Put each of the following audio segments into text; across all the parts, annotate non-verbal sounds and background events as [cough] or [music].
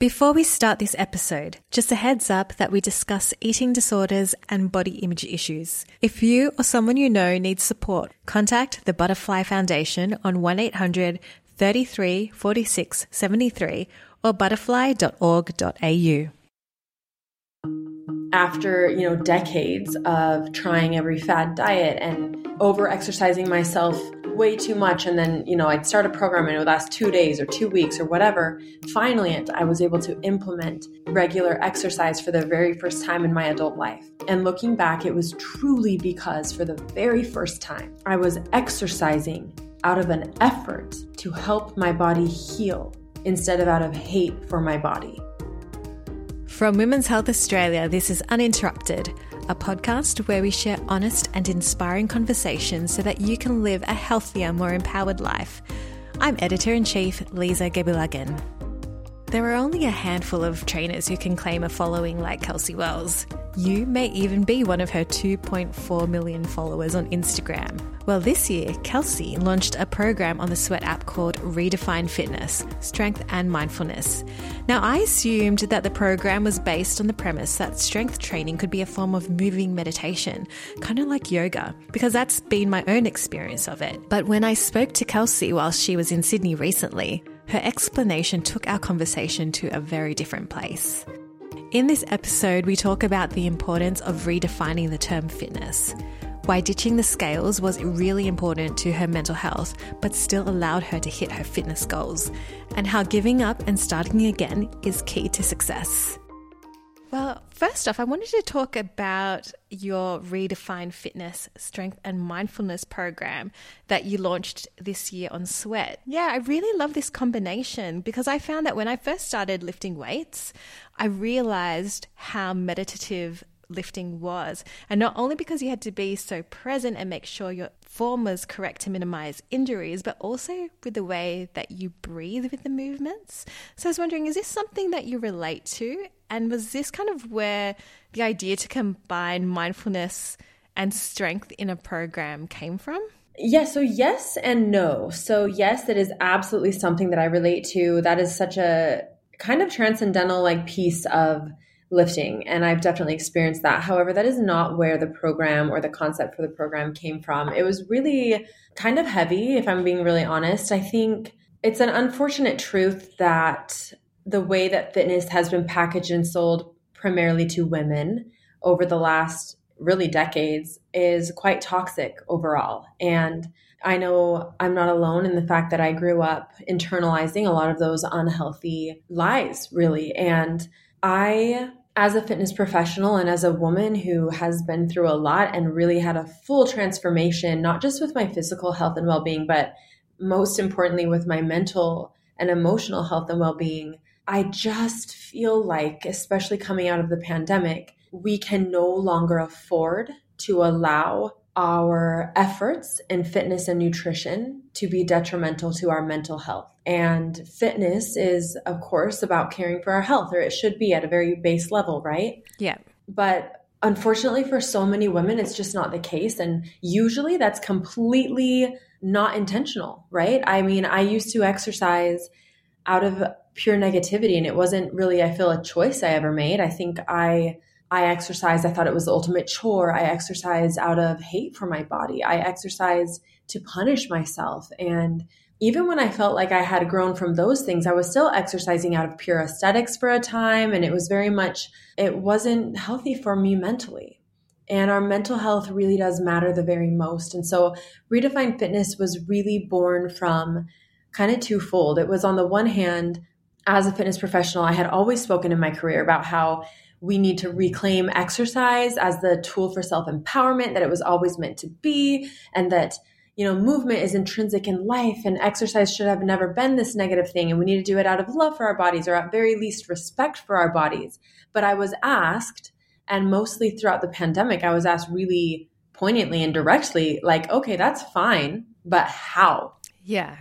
Before we start this episode, just a heads up that we discuss eating disorders and body image issues. If you or someone you know needs support, contact the Butterfly Foundation on 1 800 33 46 73 or butterfly.org.au. After, you know, decades of trying every fad diet and over exercising myself way too much. And then you know i'd start a program and it would last two days or two weeks or whatever. Finally i was able to implement regular exercise for the very first time in my adult life. And looking back it was truly because for the very first time i was exercising out of an effort to help my body heal instead of out of hate for my body. From women's health australia this is uninterrupted a podcast where we share honest and inspiring conversations so that you can live a healthier, more empowered life. I'm editor in chief Lisa Gebilagan. There are only a handful of trainers who can claim a following like Kelsey Wells. You may even be one of her 2.4 million followers on Instagram. Well, this year, Kelsey launched a program on the Sweat app called Redefine Fitness Strength and Mindfulness. Now, I assumed that the program was based on the premise that strength training could be a form of moving meditation, kind of like yoga, because that's been my own experience of it. But when I spoke to Kelsey while she was in Sydney recently, her explanation took our conversation to a very different place. In this episode, we talk about the importance of redefining the term fitness, why ditching the scales was really important to her mental health, but still allowed her to hit her fitness goals, and how giving up and starting again is key to success. Well, first off, I wanted to talk about your Redefine Fitness Strength and Mindfulness program that you launched this year on Sweat. Yeah, I really love this combination because I found that when I first started lifting weights, I realized how meditative lifting was. And not only because you had to be so present and make sure your form was correct to minimize injuries, but also with the way that you breathe with the movements. So I was wondering, is this something that you relate to? And was this kind of where the idea to combine mindfulness and strength in a program came from? Yeah, so yes and no. So, yes, it is absolutely something that I relate to. That is such a kind of transcendental like piece of lifting and i've definitely experienced that. However that is not where the program or the concept for the program came from. It was really kind of heavy if i'm being really honest. I think it's an unfortunate truth that the way that fitness has been packaged and sold primarily to women over the last really decades is quite toxic overall. And I know I'm not alone in the fact that I grew up internalizing a lot of those unhealthy lies, really. And I as a fitness professional and as a woman who has been through a lot and really had a full transformation, not just with my physical health and well being, but most importantly with my mental and emotional health and well being, I just feel like, especially coming out of the pandemic, we can no longer afford to allow our efforts in fitness and nutrition to be detrimental to our mental health. And fitness is, of course, about caring for our health, or it should be at a very base level, right? Yeah. But unfortunately, for so many women, it's just not the case. And usually that's completely not intentional, right? I mean, I used to exercise out of pure negativity, and it wasn't really, I feel, a choice I ever made. I think I I exercised, I thought it was the ultimate chore. I exercised out of hate for my body. I exercised to punish myself. And even when I felt like I had grown from those things, I was still exercising out of pure aesthetics for a time. And it was very much, it wasn't healthy for me mentally. And our mental health really does matter the very most. And so Redefine Fitness was really born from kind of twofold. It was on the one hand, as a fitness professional, I had always spoken in my career about how we need to reclaim exercise as the tool for self empowerment that it was always meant to be, and that you know movement is intrinsic in life and exercise should have never been this negative thing and we need to do it out of love for our bodies or at very least respect for our bodies. But i was asked and mostly throughout the pandemic i was asked really poignantly and directly like okay that's fine but how? Yeah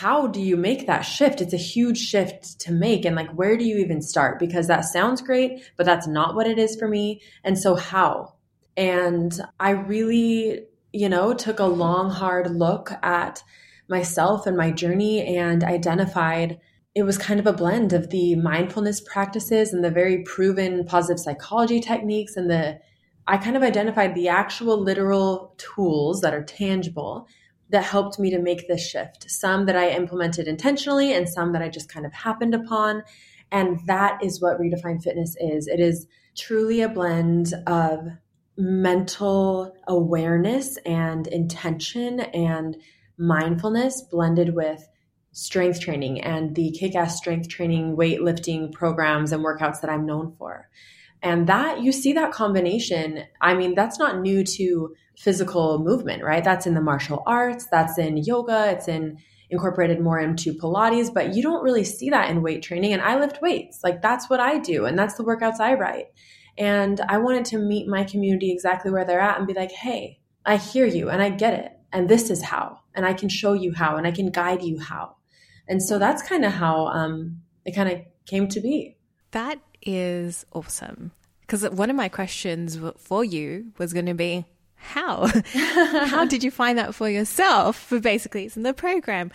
how do you make that shift? It's a huge shift to make. And like, where do you even start? Because that sounds great, but that's not what it is for me. And so, how? And I really, you know, took a long, hard look at myself and my journey and identified it was kind of a blend of the mindfulness practices and the very proven positive psychology techniques and the I kind of identified the actual literal tools that are tangible that helped me to make this shift. Some that I implemented intentionally and some that I just kind of happened upon. And that is what Redefined Fitness is. It is truly a blend of mental awareness and intention and mindfulness blended with strength training and the kick ass strength training, weightlifting programs and workouts that I'm known for. And that you see that combination. I mean, that's not new to physical movement, right? That's in the martial arts, that's in yoga, it's in incorporated more into Pilates, but you don't really see that in weight training. And I lift weights. Like that's what I do. And that's the workouts I write. And I wanted to meet my community exactly where they're at and be like, hey, I hear you and I get it. And this is how. And I can show you how and I can guide you how. And so that's kind of how um, it kind of came to be. That is awesome. Because one of my questions for you was going to be how? [laughs] how [laughs] did you find that for yourself? For basically, it's in the program.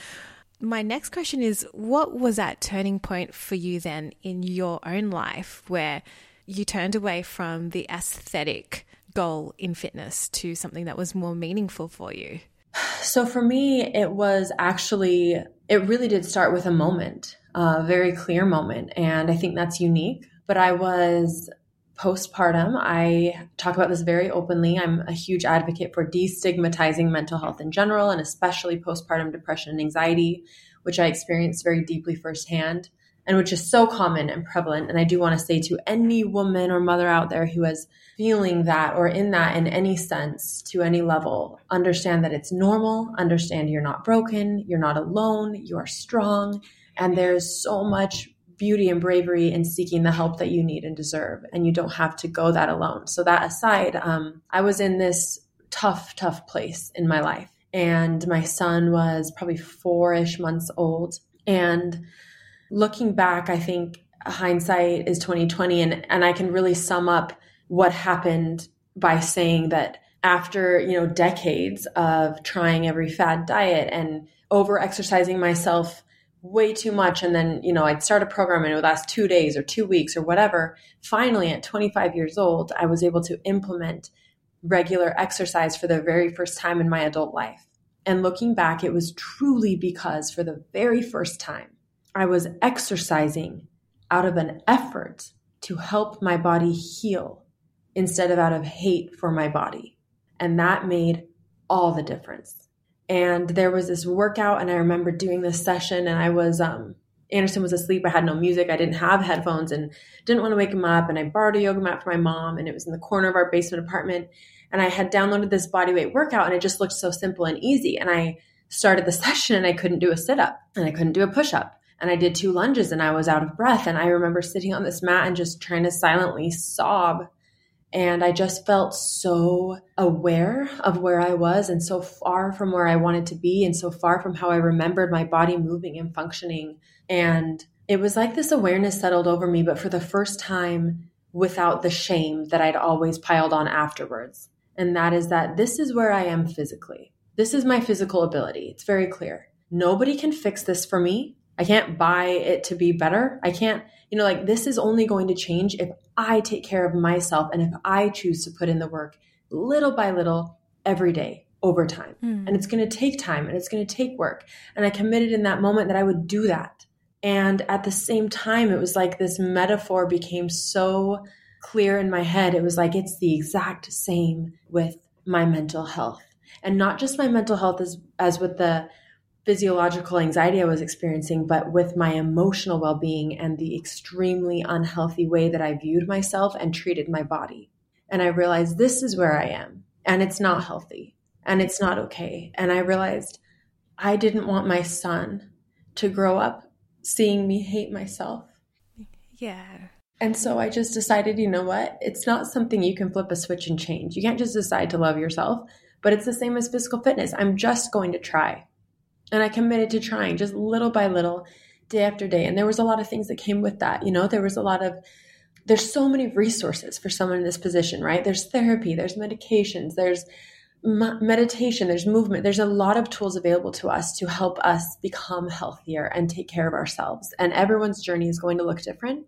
My next question is what was that turning point for you then in your own life where you turned away from the aesthetic goal in fitness to something that was more meaningful for you? [sighs] So for me, it was actually, it really did start with a moment, a very clear moment. And I think that's unique. But I was postpartum. I talk about this very openly. I'm a huge advocate for destigmatizing mental health in general, and especially postpartum depression and anxiety, which I experienced very deeply firsthand and which is so common and prevalent. And I do want to say to any woman or mother out there who is feeling that or in that in any sense to any level, understand that it's normal, understand you're not broken, you're not alone, you are strong, and there's so much beauty and bravery in seeking the help that you need and deserve. And you don't have to go that alone. So, that aside, um, I was in this tough, tough place in my life. And my son was probably four ish months old. And looking back, I think hindsight is 2020 and, and I can really sum up what happened by saying that after, you know, decades of trying every fad diet and over exercising myself way too much and then, you know, I'd start a program and it would last 2 days or 2 weeks or whatever. Finally at 25 years old, I was able to implement regular exercise for the very first time in my adult life. And looking back, it was truly because for the very first time I was exercising out of an effort to help my body heal instead of out of hate for my body. And that made all the difference. And there was this workout, and I remember doing this session, and I was, um, Anderson was asleep. I had no music. I didn't have headphones and didn't want to wake him up. And I borrowed a yoga mat for my mom, and it was in the corner of our basement apartment. And I had downloaded this bodyweight workout, and it just looked so simple and easy. And I started the [laughs] session, and I couldn't do a sit up, and I couldn't do a push up and I did two lunges and I was out of breath. And I remember sitting on this mat and just trying to silently sob. And I just felt so aware of where I was and so far from where I wanted to be and so far from how I remembered my body moving and functioning. And it was like this awareness settled over me, but for the first time without the shame that I'd always piled on afterwards. And that is that this is where I am physically. This is my physical ability. It's very clear. Nobody can fix this for me. I can't buy it to be better. I can't, you know, like this is only going to change if I take care of myself and if I choose to put in the work little by little every day over time. Mm. And it's going to take time and it's going to take work. And I committed in that moment that I would do that. And at the same time, it was like this metaphor became so clear in my head. It was like it's the exact same with my mental health. And not just my mental health as, as with the physiological anxiety I was experiencing, but with my emotional well being and the extremely unhealthy way that I viewed myself and treated my body. And I realized this is where I am, and it's not healthy, and it's not okay. And I realized I didn't want my son to grow up seeing me hate myself. Yeah. And so I just decided, you know what? It's not something you can flip a switch and change. You can't just decide to love yourself, but it's the same as physical fitness. I'm just going to try. And I committed to trying just little by little, day after day. And there was a lot of things that came with that. You know, there was a lot of, there's so many resources for someone in this position, right? There's therapy, there's medications, there's meditation, there's movement, there's a lot of tools available to us to help us become healthier and take care of ourselves. And everyone's journey is going to look different,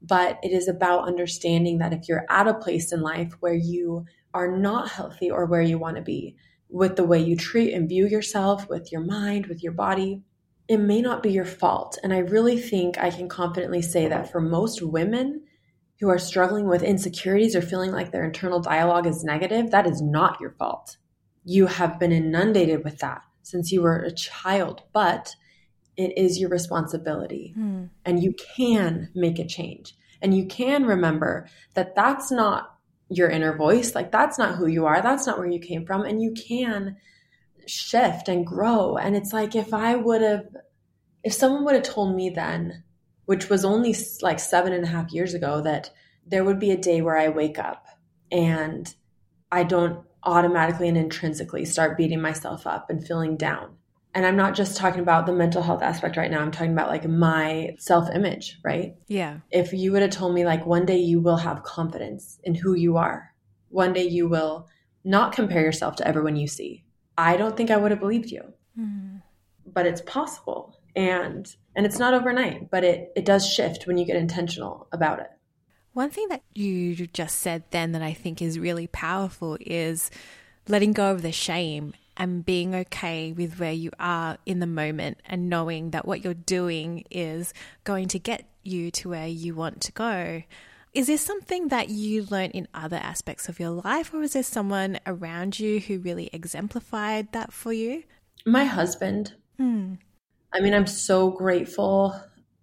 but it is about understanding that if you're at a place in life where you are not healthy or where you want to be, with the way you treat and view yourself, with your mind, with your body, it may not be your fault. And I really think I can confidently say that for most women, who are struggling with insecurities or feeling like their internal dialogue is negative, that is not your fault. You have been inundated with that since you were a child, but it is your responsibility. Mm. And you can make a change. And you can remember that that's not your inner voice. Like, that's not who you are. That's not where you came from. And you can shift and grow. And it's like if I would have, if someone would have told me then which was only like seven and a half years ago, that there would be a day where I wake up and I don't automatically and intrinsically start beating myself up and feeling down. And I'm not just talking about the mental health aspect right now. I'm talking about like my self image, right? Yeah. If you would have told me like one day you will have confidence in who you are, one day you will not compare yourself to everyone you see, I don't think I would have believed you. Mm. But it's possible and and it's not overnight but it it does shift when you get intentional about it one thing that you just said then that i think is really powerful is letting go of the shame and being okay with where you are in the moment and knowing that what you're doing is going to get you to where you want to go is this something that you learned in other aspects of your life or is there someone around you who really exemplified that for you my husband mm. I mean, I'm so grateful.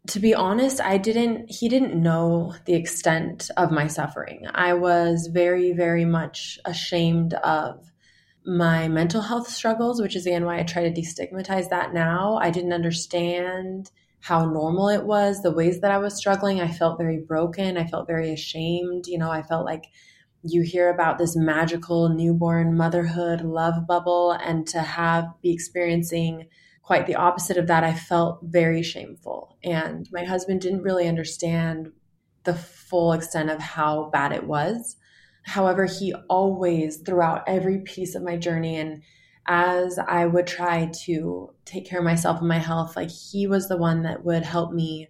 To be honest, I didn't, he didn't know the extent of my suffering. I was very, very much ashamed of my mental health struggles, which is again why I try to destigmatize that now. I didn't understand how normal it was, the ways that I was struggling. I felt very broken. I felt very ashamed. You know, I felt like you hear about this magical newborn motherhood love bubble and to have be experiencing quite the opposite of that. I felt very shameful. And my husband didn't really understand the full extent of how bad it was. However, he always, throughout every piece of my journey, and as I would try to take care of myself and my health, like he was the one that would help me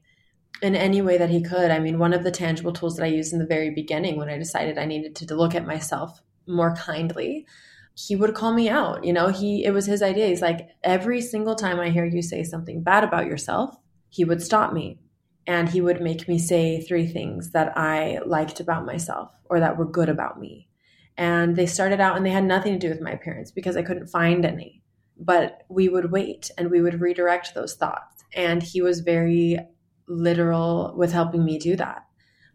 in any way that he could. I mean, one of the tangible tools that I used in the very beginning when I decided I needed to look at myself more kindly he would call me out. You know, he it was his idea. He's like, every single time I hear you say something bad about yourself, he would stop me and he would make me say three things that I liked about myself or that were good about me. And they started out and they had nothing to do with my appearance because I couldn't find any. But we would wait and we would redirect those thoughts. And he was very literal with helping me do that.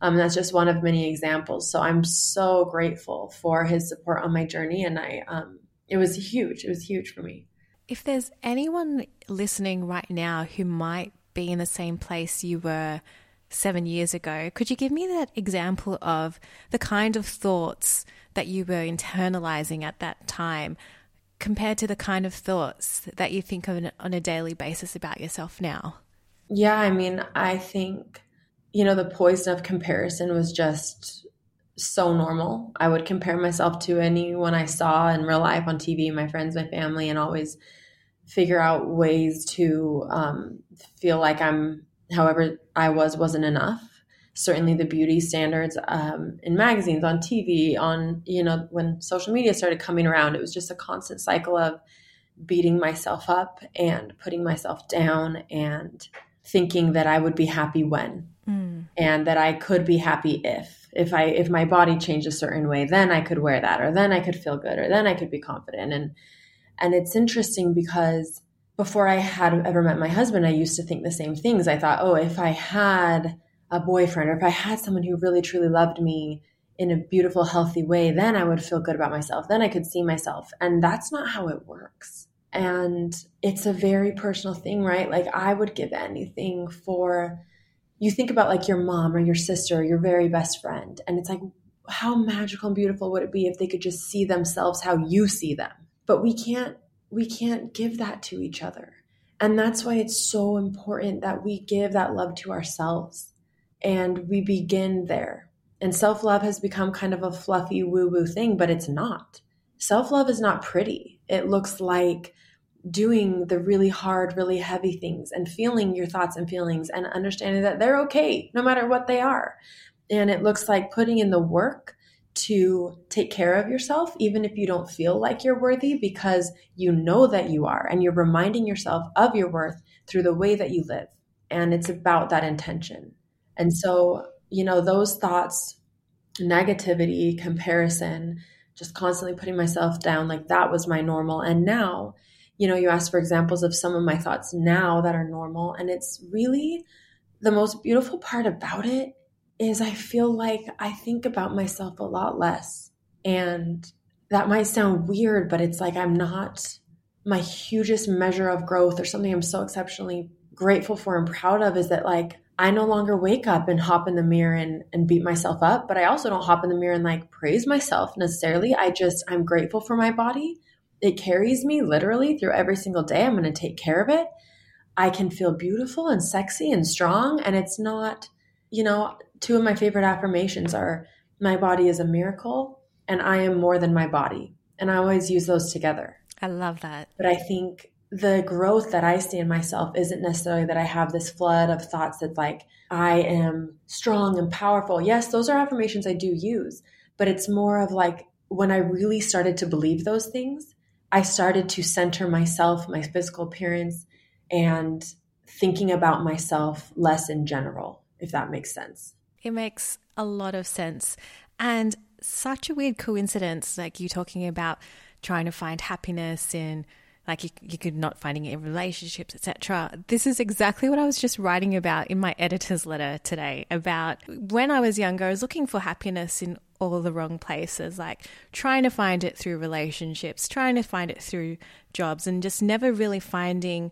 Um, that's just one of many examples. So I'm so grateful for his support on my journey, and I um, it was huge. It was huge for me. If there's anyone listening right now who might be in the same place you were seven years ago, could you give me that example of the kind of thoughts that you were internalizing at that time? compared to the kind of thoughts that you think of on a daily basis about yourself now? Yeah, I mean, I think you know, the poison of comparison was just so normal. I would compare myself to anyone I saw in real life on TV, my friends, my family, and always figure out ways to um, feel like I'm, however I was, wasn't enough. Certainly, the beauty standards um, in magazines, on TV, on, you know, when social media started coming around, it was just a constant cycle of beating myself up and putting myself down and thinking that I would be happy when mm. and that I could be happy if if I if my body changed a certain way then I could wear that or then I could feel good or then I could be confident and and it's interesting because before I had ever met my husband I used to think the same things I thought oh if I had a boyfriend or if I had someone who really truly loved me in a beautiful healthy way then I would feel good about myself then I could see myself and that's not how it works and it's a very personal thing, right? Like, I would give anything for you think about like your mom or your sister, or your very best friend, and it's like, how magical and beautiful would it be if they could just see themselves how you see them? But we can't, we can't give that to each other. And that's why it's so important that we give that love to ourselves and we begin there. And self love has become kind of a fluffy woo woo thing, but it's not. self love is not pretty. It looks like doing the really hard, really heavy things and feeling your thoughts and feelings and understanding that they're okay no matter what they are. And it looks like putting in the work to take care of yourself, even if you don't feel like you're worthy, because you know that you are. And you're reminding yourself of your worth through the way that you live. And it's about that intention. And so, you know, those thoughts, negativity, comparison, just constantly putting myself down, like that was my normal. And now, you know, you asked for examples of some of my thoughts now that are normal. And it's really the most beautiful part about it is I feel like I think about myself a lot less. And that might sound weird, but it's like I'm not my hugest measure of growth or something I'm so exceptionally grateful for and proud of is that like I no longer wake up and hop in the mirror and, and beat myself up, but I also don't hop in the mirror and like praise myself necessarily. I just, I'm grateful for my body it carries me literally through every single day. I'm going to take care of it. I can feel beautiful and sexy and strong. And it's not, you know, two of my favorite affirmations are my body is a miracle and I am more than my body. And I always use those together. I love that. But I think the growth that I see in myself isn't necessarily that I have this flood of thoughts that like I am strong and powerful. Yes, those are affirmations I do use, but it's more of like when I really started to believe those things, I started to center myself, my physical appearance, and thinking about myself less in general, if that makes sense. It makes a lot of sense. And such a weird coincidence, like you talking about trying to find happiness in like you, you could not finding it in relationships etc this is exactly what i was just writing about in my editor's letter today about when i was younger i was looking for happiness in all the wrong places like trying to find it through relationships trying to find it through jobs and just never really finding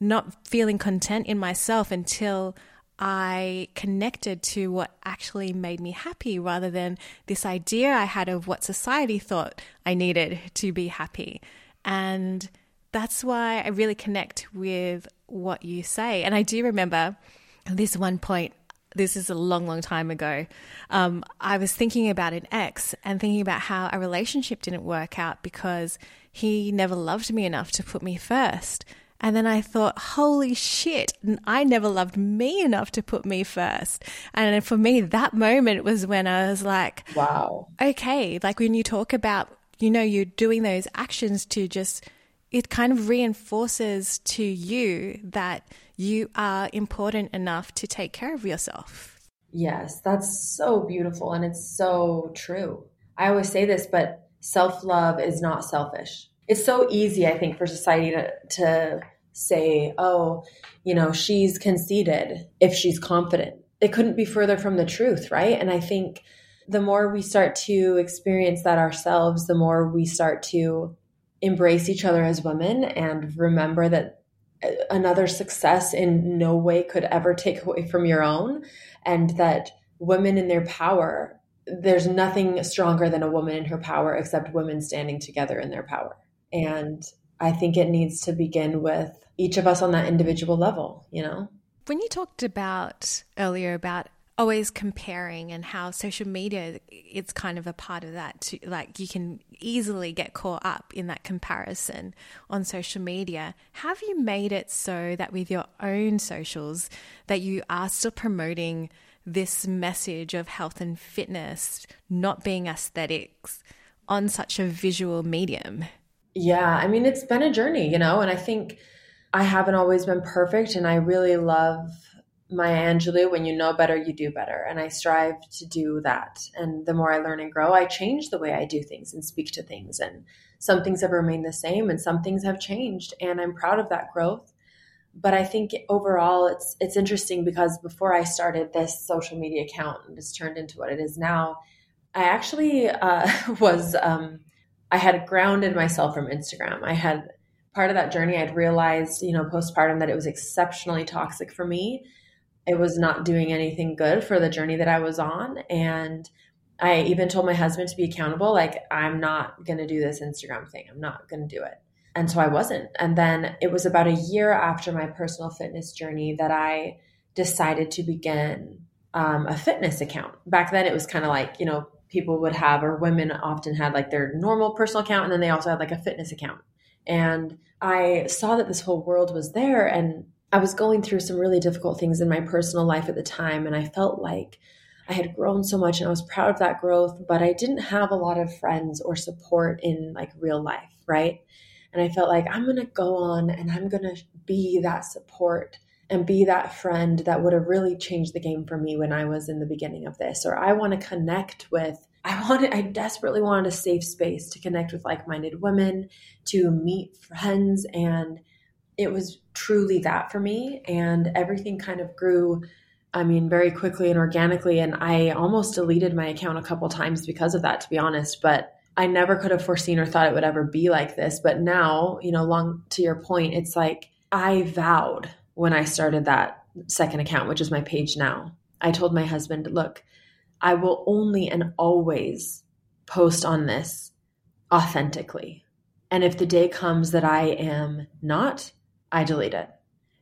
not feeling content in myself until I connected to what actually made me happy rather than this idea I had of what society thought I needed to be happy. And that's why I really connect with what you say. And I do remember this one point. This is a long, long time ago. Um, I was thinking about an ex and thinking about how a relationship didn't work out because he never loved me enough to put me first. And then I thought, holy shit, I never loved me enough to put me first. And for me, that moment was when I was like, wow. Okay. Like when you talk about you know, you're doing those actions to just, it kind of reinforces to you that you are important enough to take care of yourself. Yes, that's so beautiful and it's so true. I always say this, but self love is not selfish. It's so easy, I think, for society to, to say, oh, you know, she's conceited if she's confident. It couldn't be further from the truth, right? And I think the more we start to experience that ourselves, the more we start to embrace each other as women and remember that uh, another success in no way could ever take away from your own and that women in their power there's nothing stronger than a woman in her power except women standing together in their power and i think it needs to begin with each of us on that individual level you know when you talked about earlier about always comparing and how social media it's kind of a part of that too. like you can easily get caught up in that comparison on social media have you made it so that with your own socials that you are still promoting this message of health and fitness not being aesthetics on such a visual medium yeah i mean it's been a journey you know and i think i haven't always been perfect and i really love Maya Angelou, when you know better, you do better. And I strive to do that. And the more I learn and grow, I change the way I do things and speak to things. And some things have remained the same and some things have changed. And I'm proud of that growth. But I think overall it's it's interesting because before I started this social media account and it's turned into what it is now, I actually uh, [laughs] was um, I had grounded myself from Instagram. I had part of that journey I'd realized, you know, postpartum that it was exceptionally toxic for me it was not doing anything good for the journey that I was on. And I even told my husband to be accountable. Like, I'm not going to do this Instagram thing. I'm not going to do it. And so I wasn't. And then it was about a year after my personal fitness journey that I decided to begin um, a fitness account. Back then, it was kind of like, you know, people would have, or women often had like their normal personal account, and then they also had like a fitness account. And I saw that this whole world was there, and I was going through some really difficult things in my personal life at the time, and I felt like I had grown so much and I was proud of that growth, but I didn't have a lot of friends or support in like real life, right? And I felt like I'm going to go on and I'm going to be that support and be that friend that would have really changed the game for me when I was in the beginning of this. Or I want to connect with, I wanted, I desperately wanted a safe space to connect with like minded women, to meet friends. And it was truly that for me. And everything kind of grew I mean, very quickly and organically. And I almost deleted my account a couple times because of that, to be honest. But I never could have foreseen or thought it would ever be like this. But now, you know, long to your point, it's like I vowed when I started that second account, which is my page now. I told my husband, look, I will only and always post on this authentically. And if the day comes that I am not, I delete it.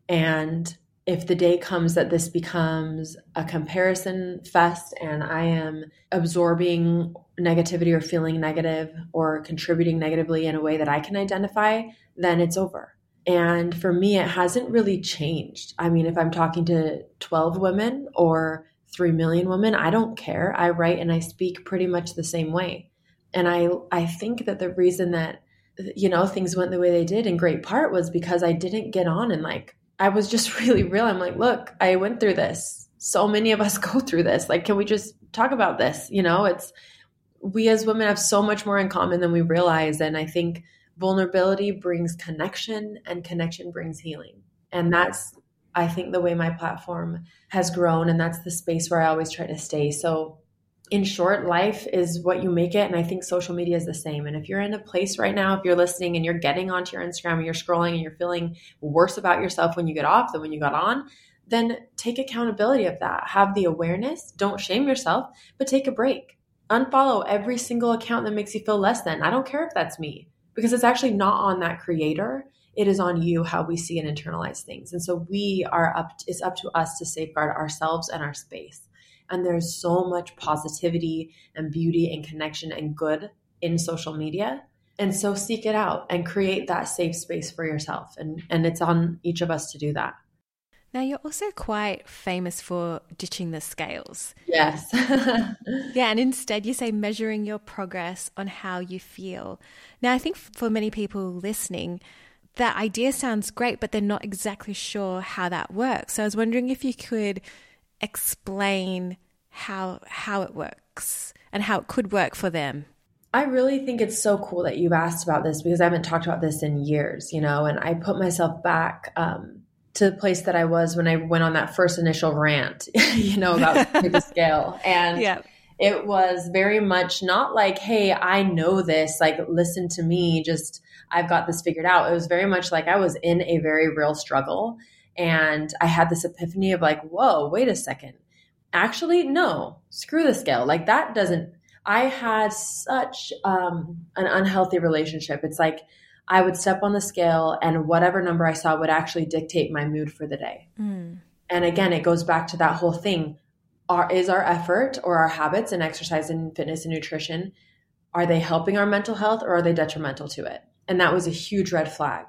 And if the day comes that this becomes a comparison fest and I am absorbing negativity or feeling negative or contributing negatively in a way that I can identify, then it's over. And for me, it hasn't really changed. I mean, if I'm talking to 12 women or 3 million women, I don't care. I write and I speak pretty much the same way. And I, I think that the reason that, you know, things went the way they did in great part was because I didn't get on and like I was just [laughs] really real. I'm like, look, I went through this. So many of us [laughs] go through this. Like, can we just talk about this? You know, it's we as women have so much more in common than we realize. And I think vulnerability brings connection and connection brings healing. And that's, I think, the way my platform has grown. And that's the space where I always try to stay. So in short, life is what you make it. And I think social media is the same. And if you're in a place right now, if you're listening and you're getting onto your Instagram and you're scrolling and you're feeling worse about yourself when you get off than when you got on, then take accountability of that. Have the awareness. Don't shame yourself, but take a break. Unfollow every single account that makes you feel less than. I don't care if that's me because it's actually not on that creator. It is on you how we see and internalize things. And so we are up, it's up to us to safeguard ourselves and our space. And there's so much positivity and beauty and connection and good in social media. And so seek it out and create that safe space for yourself. And, and it's on each of us to do that. Now, you're also quite famous for ditching the scales. Yes. [laughs] yeah, and instead you say measuring your progress on how you feel. Now, I think for many people listening, that idea sounds great, but they're not exactly sure how that works. So I was wondering if you could explain how how it works and how it could work for them. I really think it's so cool that you've asked about this because I haven't talked about this in years, you know, and I put myself back um, to the place that I was when I went on that first initial rant, [laughs] you know, about the [laughs] scale. And yeah. It was very much not like, hey, I know this, like, listen to me, just I've got this figured out. It was very much like I was in a very real struggle. And I had this epiphany of like, whoa, wait a second. Actually, no, screw the scale. Like that doesn't, I had such um, an unhealthy relationship. It's like I would step on the scale and whatever number I saw would actually dictate my mood for the day. Mm. And again, it goes back to that whole thing. Are, is our effort or our habits and exercise and fitness and nutrition, are they helping our mental health or are they detrimental to it? And that was a huge red flag.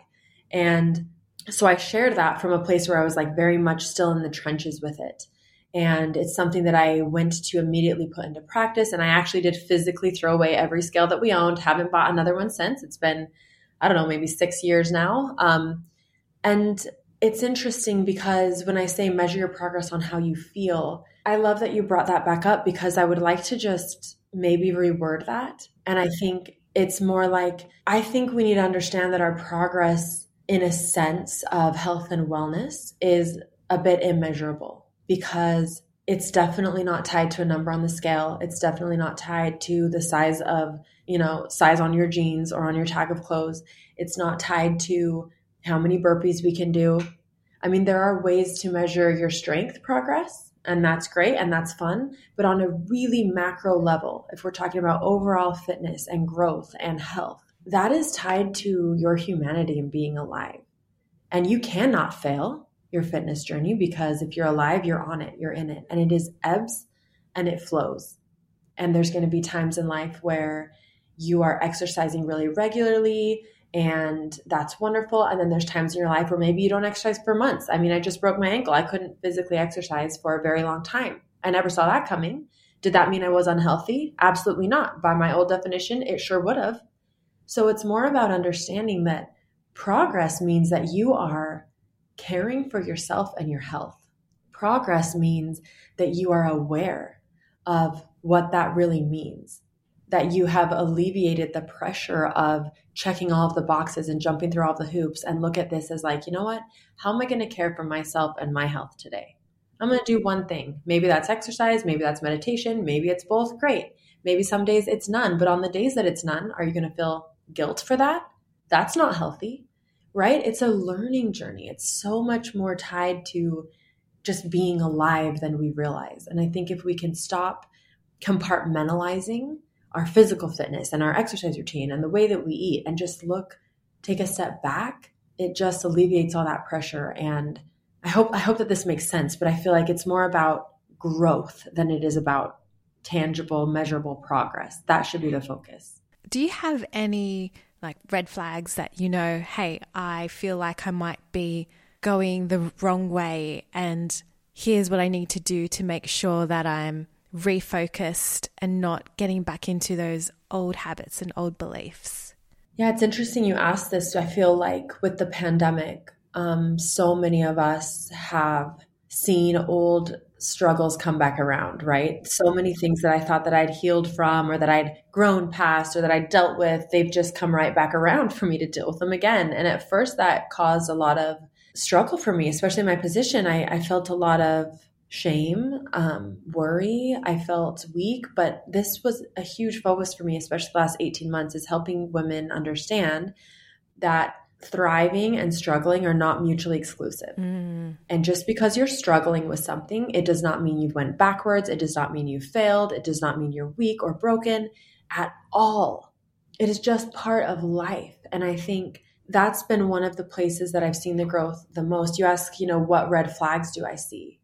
And so I shared that from a place where I was like very much still in the trenches with it. And it's something that I went to immediately put into practice. And I actually did physically throw away every scale that we owned. Haven't bought another one since. It's been, I don't know, maybe six years now. Um, and it's interesting because when I say measure your progress on how you feel, I love that you brought that back up because I would like to just maybe reword that. And I think it's more like, I think we need to understand that our progress in a sense of health and wellness is a bit immeasurable because it's definitely not tied to a number on the scale. It's definitely not tied to the size of, you know, size on your jeans or on your tag of clothes. It's not tied to how many burpees we can do. I mean, there are ways to measure your strength progress, and that's great and that's fun. But on a really macro level, if we're talking about overall fitness and growth and health, that is tied to your humanity and being alive. And you cannot fail your fitness journey because if you're alive, you're on it, you're in it. And it is ebbs and it flows. And there's going to be times in life where you are exercising really regularly and that's wonderful. And then there's times in your life where maybe you don't exercise for months. I mean, I just broke my ankle. I couldn't physically exercise for a very long time. I never saw that coming. Did that mean I was unhealthy? Absolutely not. By my old definition, it sure would have. So it's more about understanding that progress means that you are caring for yourself and your health. Progress means that you are aware of what that really means, that you have alleviated the pressure of checking all of the boxes and jumping through all the hoops and look at this as like, you know what? How am I going to care for myself and my health today? I'm going to do one thing. Maybe that's exercise, maybe that's meditation, maybe it's both. Great. Maybe some days it's none, but on the days that it's none, are you going to feel guilt for that? That's not healthy, right? It's a learning journey. It's so much more tied to just being alive than we realize. And I think if we can stop compartmentalizing our physical fitness and our exercise routine and the way that we eat and just look, take a step back, it just alleviates all that pressure. And I hope, I hope that this makes sense, but I feel like it's more about growth than it is about tangible, measurable progress. That should be the focus. Do you have any like red flags that you know, hey, I feel like I might be going the wrong way and here's what I need to do to make sure that I'm refocused and not getting back into those old habits and old beliefs? Yeah, it's interesting you asked this. I feel like with the pandemic, um, so many of us have seen old struggles come back around, right? So many things that I thought that I'd healed from or that I'd grown past or that I'd dealt with, they've just come right back around for me to deal with them again. And at first that caused a lot of struggle for me, especially in my position. I, I felt a lot of shame, um, worry. I felt weak, but this was a huge focus for me, especially the last 18 months, is helping women understand that thriving and struggling are not mutually exclusive. Mm. And just because you're struggling with something, it does not mean you've went backwards. It does not mean you failed. It does not mean you're weak or broken at all. It is just part of life. And I think that's been one of the places that I've seen the growth the most. You ask, you know, what red flags do I see?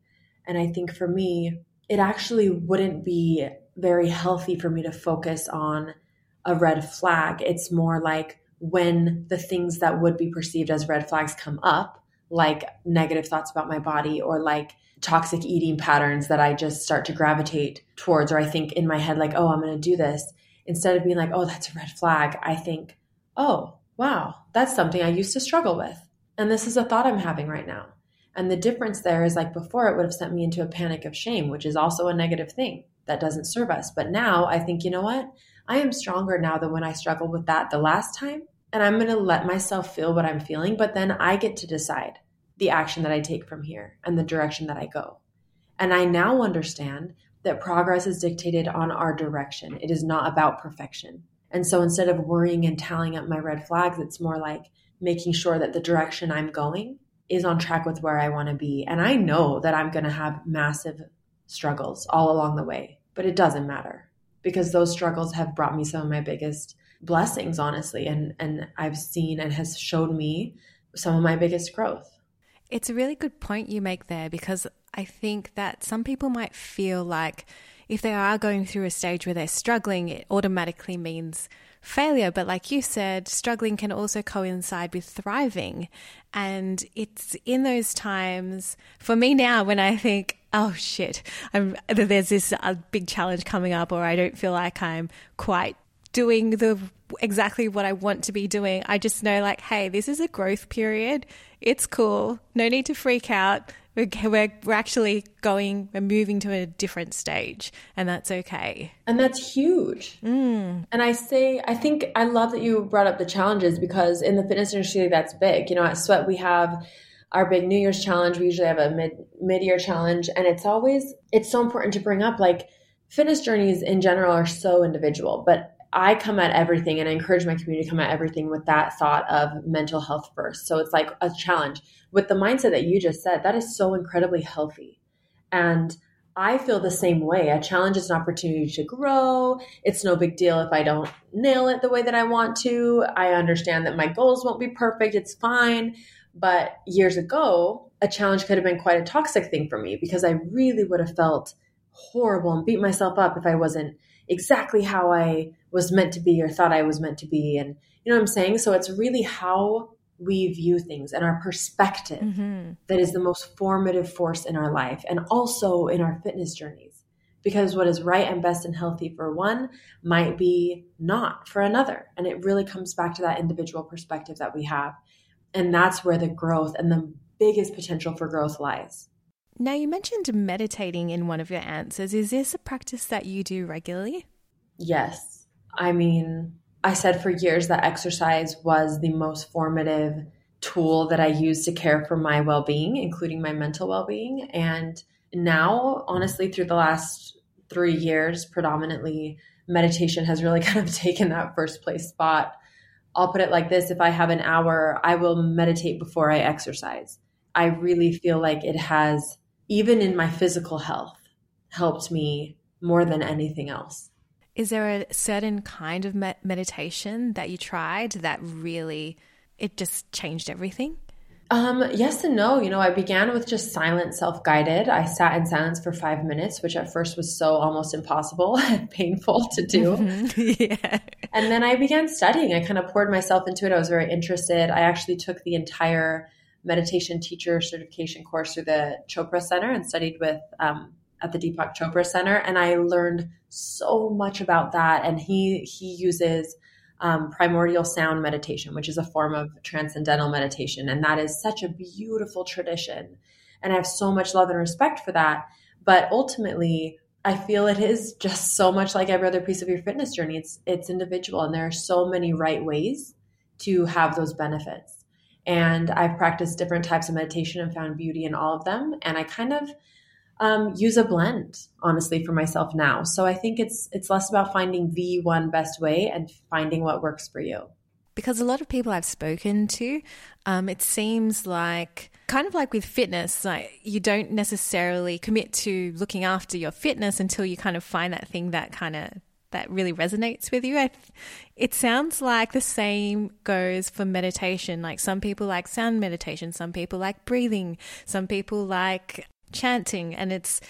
And I think for me, it actually wouldn't be very healthy for me to focus on a red flag. It's more like when the things that would be perceived as red flags come up, like negative thoughts about my body or like toxic eating patterns that I just start to gravitate towards, or I think in my head, like, oh, I'm going to do this. Instead of being like, oh, that's a red flag, I think, oh, wow, that's something I used to struggle with. And this is a thought I'm having right now. And the difference there is like before, it would have sent me into a panic of shame, which is also a negative thing that doesn't serve us. But now I think, you know what? I am stronger now than when I struggled with that the last time. And I'm going to let myself feel what I'm feeling, but then I get to decide the action that I take from here and the direction that I go. And I now understand that progress is dictated on our direction. It is not about perfection. And so instead of worrying and tallying up my red flags, it's more like making sure that the direction I'm going is on track with where I want to be. And I know that I'm going to have massive struggles all along the way, but it doesn't matter because those struggles have brought me some of my biggest blessings, honestly. And, and I've seen and has showed me some of my biggest growth. It's a really good point you make there because I think that some people might feel like if they are going through a stage where they're struggling, it automatically means failure. But like you said, struggling can also coincide with thriving. And it's in those times, for me now, when I think, oh shit, I'm, there's this uh, big challenge coming up, or I don't feel like I'm quite doing the exactly what I want to be doing. I just know, like, hey, this is a growth period. It's cool. No need to freak out we're, we're actually going, we're moving to a different stage, and that's okay. And that's huge. Mm. And I say, I think I love that you brought up the challenges because in the fitness industry, that's big. You know, at Sweat, we have our big New Year's challenge. We usually have a mid mid year challenge, and it's always it's so important to bring up like fitness journeys in general are so individual, but I come at everything and I encourage my community to come at everything with that thought of mental health first. So it's like a challenge. With the mindset that you just said, that is so incredibly healthy. And I feel the same way. A challenge is an opportunity to grow. It's no big deal if I don't nail it the way that I want to. I understand that my goals won't be perfect. It's fine. But years ago, a challenge could have been quite a toxic thing for me because I really would have felt horrible and beat myself up if I wasn't exactly how I was meant to be or thought I was meant to be. And you know what I'm saying? So it's really how we view things and our perspective mm-hmm. that is the most formative force in our life and also in our fitness journeys. Because what is right and best and healthy for one might be not for another. And it really comes back to that individual perspective that we have. And that's where the growth and the biggest potential for growth lies. Now, you mentioned meditating in one of your answers. Is this a practice that you do regularly? Yes. I mean, I said for years that exercise was the most formative tool that I used to care for my well being, including my mental well being. And now, honestly, through the last three years, predominantly, meditation has really [laughs] kind of taken that first place spot. I'll put it like this if I have an hour, I will meditate before I exercise. I really feel like it has, even in my physical health, helped me more than anything else. Is there a certain kind of meditation that you tried that really it just changed everything? Um, yes and no. You know, I began with just silent, self guided. I sat in silence for five minutes, which at first was so almost impossible and [laughs] painful to do. Mm-hmm. [laughs] yeah. And then I began studying. I kind of poured myself into it. I was very interested. I actually took the entire meditation teacher certification course through the Chopra Center and studied with um, at the Deepak Chopra Center, and I learned so much about that. And he he uses um, primordial sound meditation, which is a form of transcendental meditation, and that is such a beautiful tradition. And I have so much love and respect for that. But ultimately, I feel it is just so much like every other piece of your fitness journey. It's it's individual, and there are so many right ways to have those benefits. And I've practiced different types of meditation and found beauty in all of them. And I kind of um, use a blend honestly for myself now so i think it's it's less about finding the one best way and finding what works for you because a lot of people i've spoken to um, it seems like kind of like with fitness like you don't necessarily commit to looking after your fitness until you kind of find that thing that kind of that really resonates with you. I, it sounds like the same goes for meditation. Like some people like sound meditation, some people like breathing, some people like chanting. And it's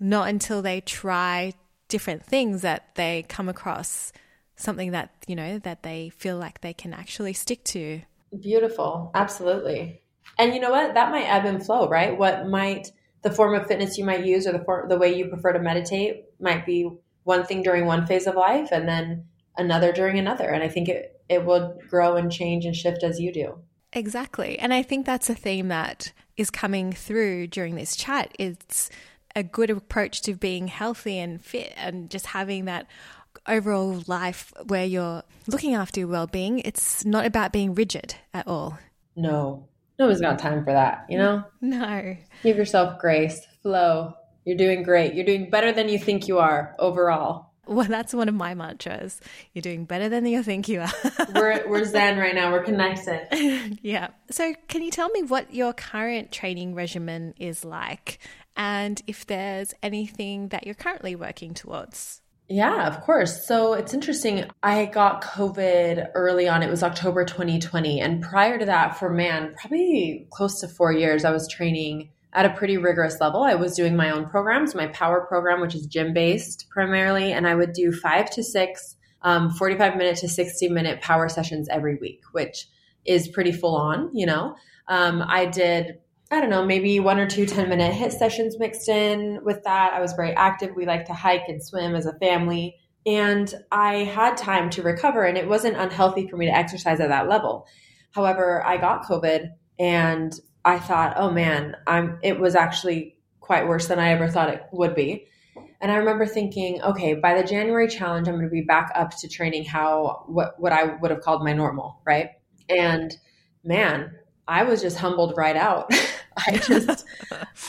not until they try different things that they come across something that, you know, that they feel like they can actually stick to. Beautiful. Absolutely. And you know what? That might ebb and flow, right? What might the form of fitness you might use or the form, the way you prefer to meditate might be one thing during one phase of life and then another during another. And I think it, it will grow and change and shift as you do. Exactly. And I think that's a theme that is coming through during this chat. It's a good approach to being healthy and fit and just having that overall life where you're looking after your well-being. It's not about being rigid at all. No. Nobody's got time for that, you know? [laughs] No. Give yourself grace, flow. You're doing great. You're doing better than you think you are overall. Well, that's one of my mantras. You're doing better than you think you are. [laughs] we're we're zen right now. We're connected. [laughs] yeah. So, can you tell me what your current training regimen is like, and if there's anything that you're currently working towards? Yeah, of course. So it's interesting. I got COVID early on. It was October 2020, and prior to that, for man, probably close to four years, I was training at a pretty rigorous level. I was doing my own programs, my power program, which is gym based primarily, and I would do five to six, um, 45 minute to 60 minute power sessions every week, which is pretty full on, you know. Um, I did, I don't know, maybe one or two 10 minute HIIT sessions mixed in with that. I was very active. We like to hike and swim as a family. And I had time to recover, and it wasn't unhealthy for me to exercise at that level. However, I got COVID and I thought, oh man, I'm it was actually quite worse than I ever thought it would be. And I remember thinking, okay, by the January challenge, I'm going to be back up to training how what what I would have called my normal, right? And man, I was just humbled right out. [laughs] I just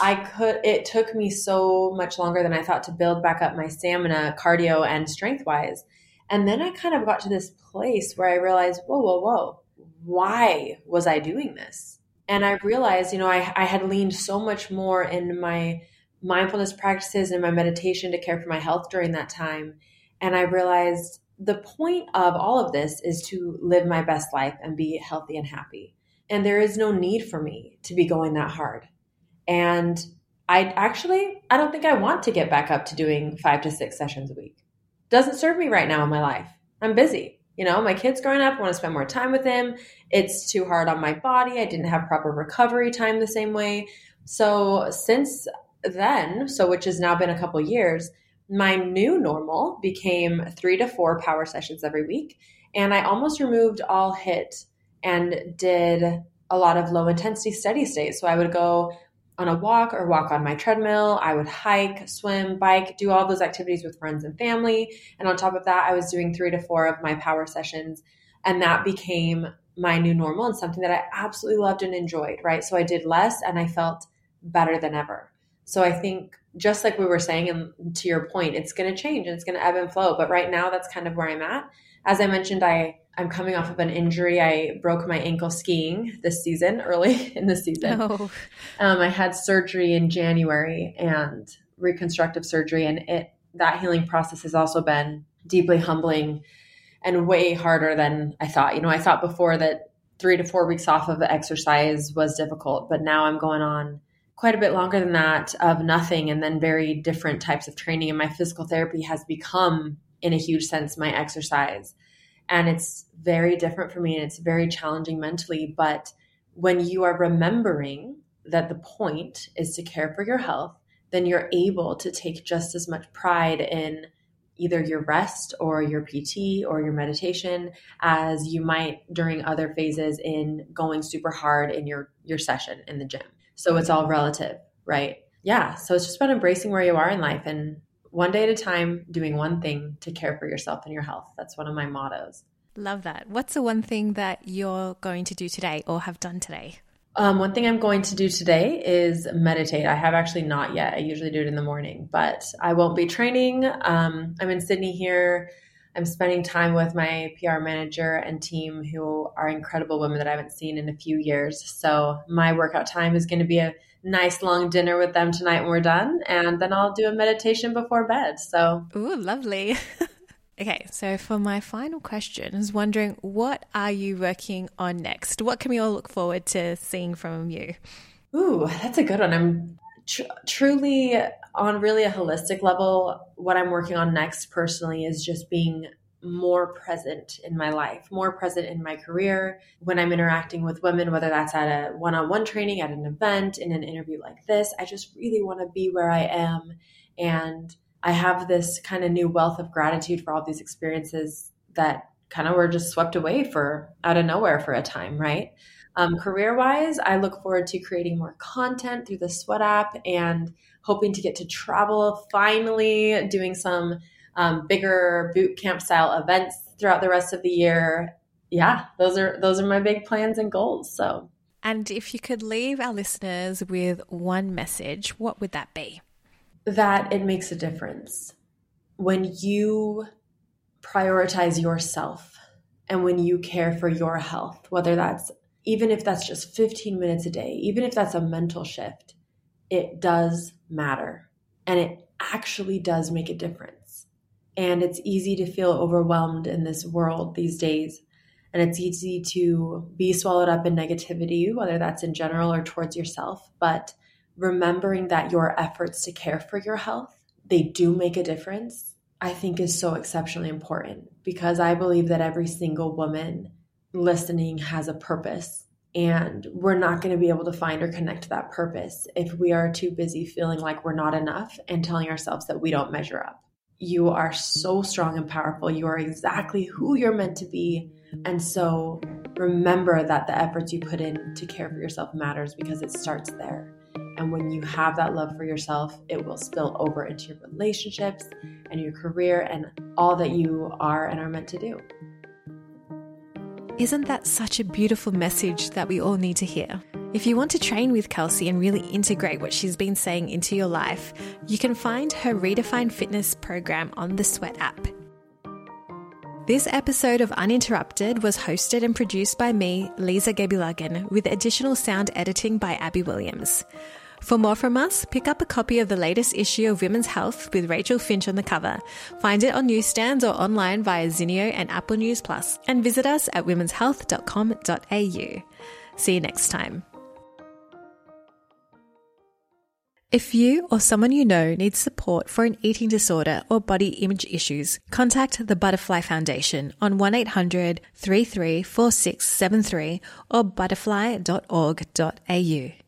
I could it took me so much longer than I thought to build back up my stamina, cardio and strength wise. And then I kind of got to this place where I realized, whoa, whoa, whoa, why was I doing this? And I realized, you know, I, I had leaned so much more in my mindfulness practices and my meditation to care for my health during that time. And I realized the point of all of this is to live my best life and be healthy and happy. And there is no need for me to be going that hard. And I actually, I don't think I want to get back up to doing five to six sessions a week. doesn't serve me right now in my life. I'm busy. You know, my kid's growing up, I want to spend more time with him. It's too hard on my body. I didn't have proper recovery time the same way. So since then, so which has now been a couple years, my new normal became three to four power sessions every week. And I almost removed all HIIT and did a lot of low intensity steady state. So I would go on a walk or walk on my treadmill. I would hike, swim, bike, do all those activities with friends and family. And on top of that, I was doing three to four of my power sessions. And that became my new normal and something that I absolutely loved and enjoyed, right? So I did less and I felt better than ever. So I think just like we were saying, and to your point, it's going to change and it's going to ebb and flow. But right now, that's kind of where I'm at. As I mentioned, I I'm coming off of an injury. I broke my ankle skiing this season, [laughs] early in the season. Oh. Um, I had surgery in January and reconstructive surgery, and it that healing process has also been deeply humbling and way harder than I thought. You know, I thought before that three to four weeks off of exercise was difficult, but now I'm going on quite a bit longer than that of nothing and then very different types of training. And my physical therapy has become, in a huge sense, my exercise. And it's very different for me and it's very challenging mentally. But when you are remembering that the point is to care for your health, then you're able to take just as much pride in either your rest or your PT or your meditation as you might during other phases in going super hard in your your session in the gym. So it's all relative, right? Yeah. So it's just about embracing where you are in life and one day at a time, doing one thing to care for yourself and your health. That's one of my mottos. Love that. What's the one thing that you're going to do today or have done today? Um, one thing I'm going to do today is meditate. I have actually not yet. I usually do it in the morning, but I won't be training. Um, I'm in Sydney here. I'm spending time with my PR manager and team who are incredible women that I haven't seen in a few years. So my workout time is going to be a nice long dinner with them tonight when we're done. And then I'll do a meditation before bed. So, ooh, lovely. [laughs] okay, so for my final question, I was wondering what are you working on next? What can we all look forward to seeing from you? Ooh, that's a good one. I'm tr- truly on really a holistic level, what I'm working on next personally is just being more present in my life, more present in my career when I'm interacting with women, whether that's at a one on one training, at an event, in an interview like this. I just really want to be where I am. And I have this kind of new wealth of gratitude for all these experiences that kind of were just swept away for out of nowhere for a time, right? Um, career wise, I look forward to creating more content through the Sweat app and hoping to get to travel finally, doing some um, bigger boot camp style events throughout the rest of the year. Yeah, those are those are my big plans and goals. So, and if you could leave our listeners with one message, what would that be? That it makes a difference when you prioritize yourself and when you care for your health, whether that's even if that's just 15 minutes a day, even if that's a mental shift, it does matter. And it actually does make a difference. And it's easy to feel overwhelmed in this world these days. And it's easy to be swallowed up in negativity, whether that's in general or towards yourself. But remembering that your efforts to care for your health, they do make a difference, I think is so exceptionally important because I believe that every single woman listening has a purpose. And we're not going to be able to find or connect that purpose if we are too busy feeling like we're not enough and telling ourselves that we don't measure up. You are so strong and powerful. You are exactly who you're meant to be. And so remember that the efforts you put in to care for yourself matters because it starts there. And when you have that love for yourself, it will spill over into your relationships and your career and all that you are and are meant to do. Isn't that such a beautiful message that we all need to hear? If you want to train with Kelsey and really integrate what she's been saying into your life, you can find her Redefine Fitness program on the Sweat app. This episode of Uninterrupted was hosted and produced by me, Lisa Gebilagan, with additional sound editing by Abby Williams. For more from us, pick up a copy of the latest issue of Women's Health with Rachel Finch on the cover. Find it on newsstands or online via Zinio and Apple News Plus, and visit us at womenshealth.com.au. See you next time. If you or someone you know needs support for an eating disorder or body image issues, contact the Butterfly Foundation on 1800 334673 or butterfly.org.au.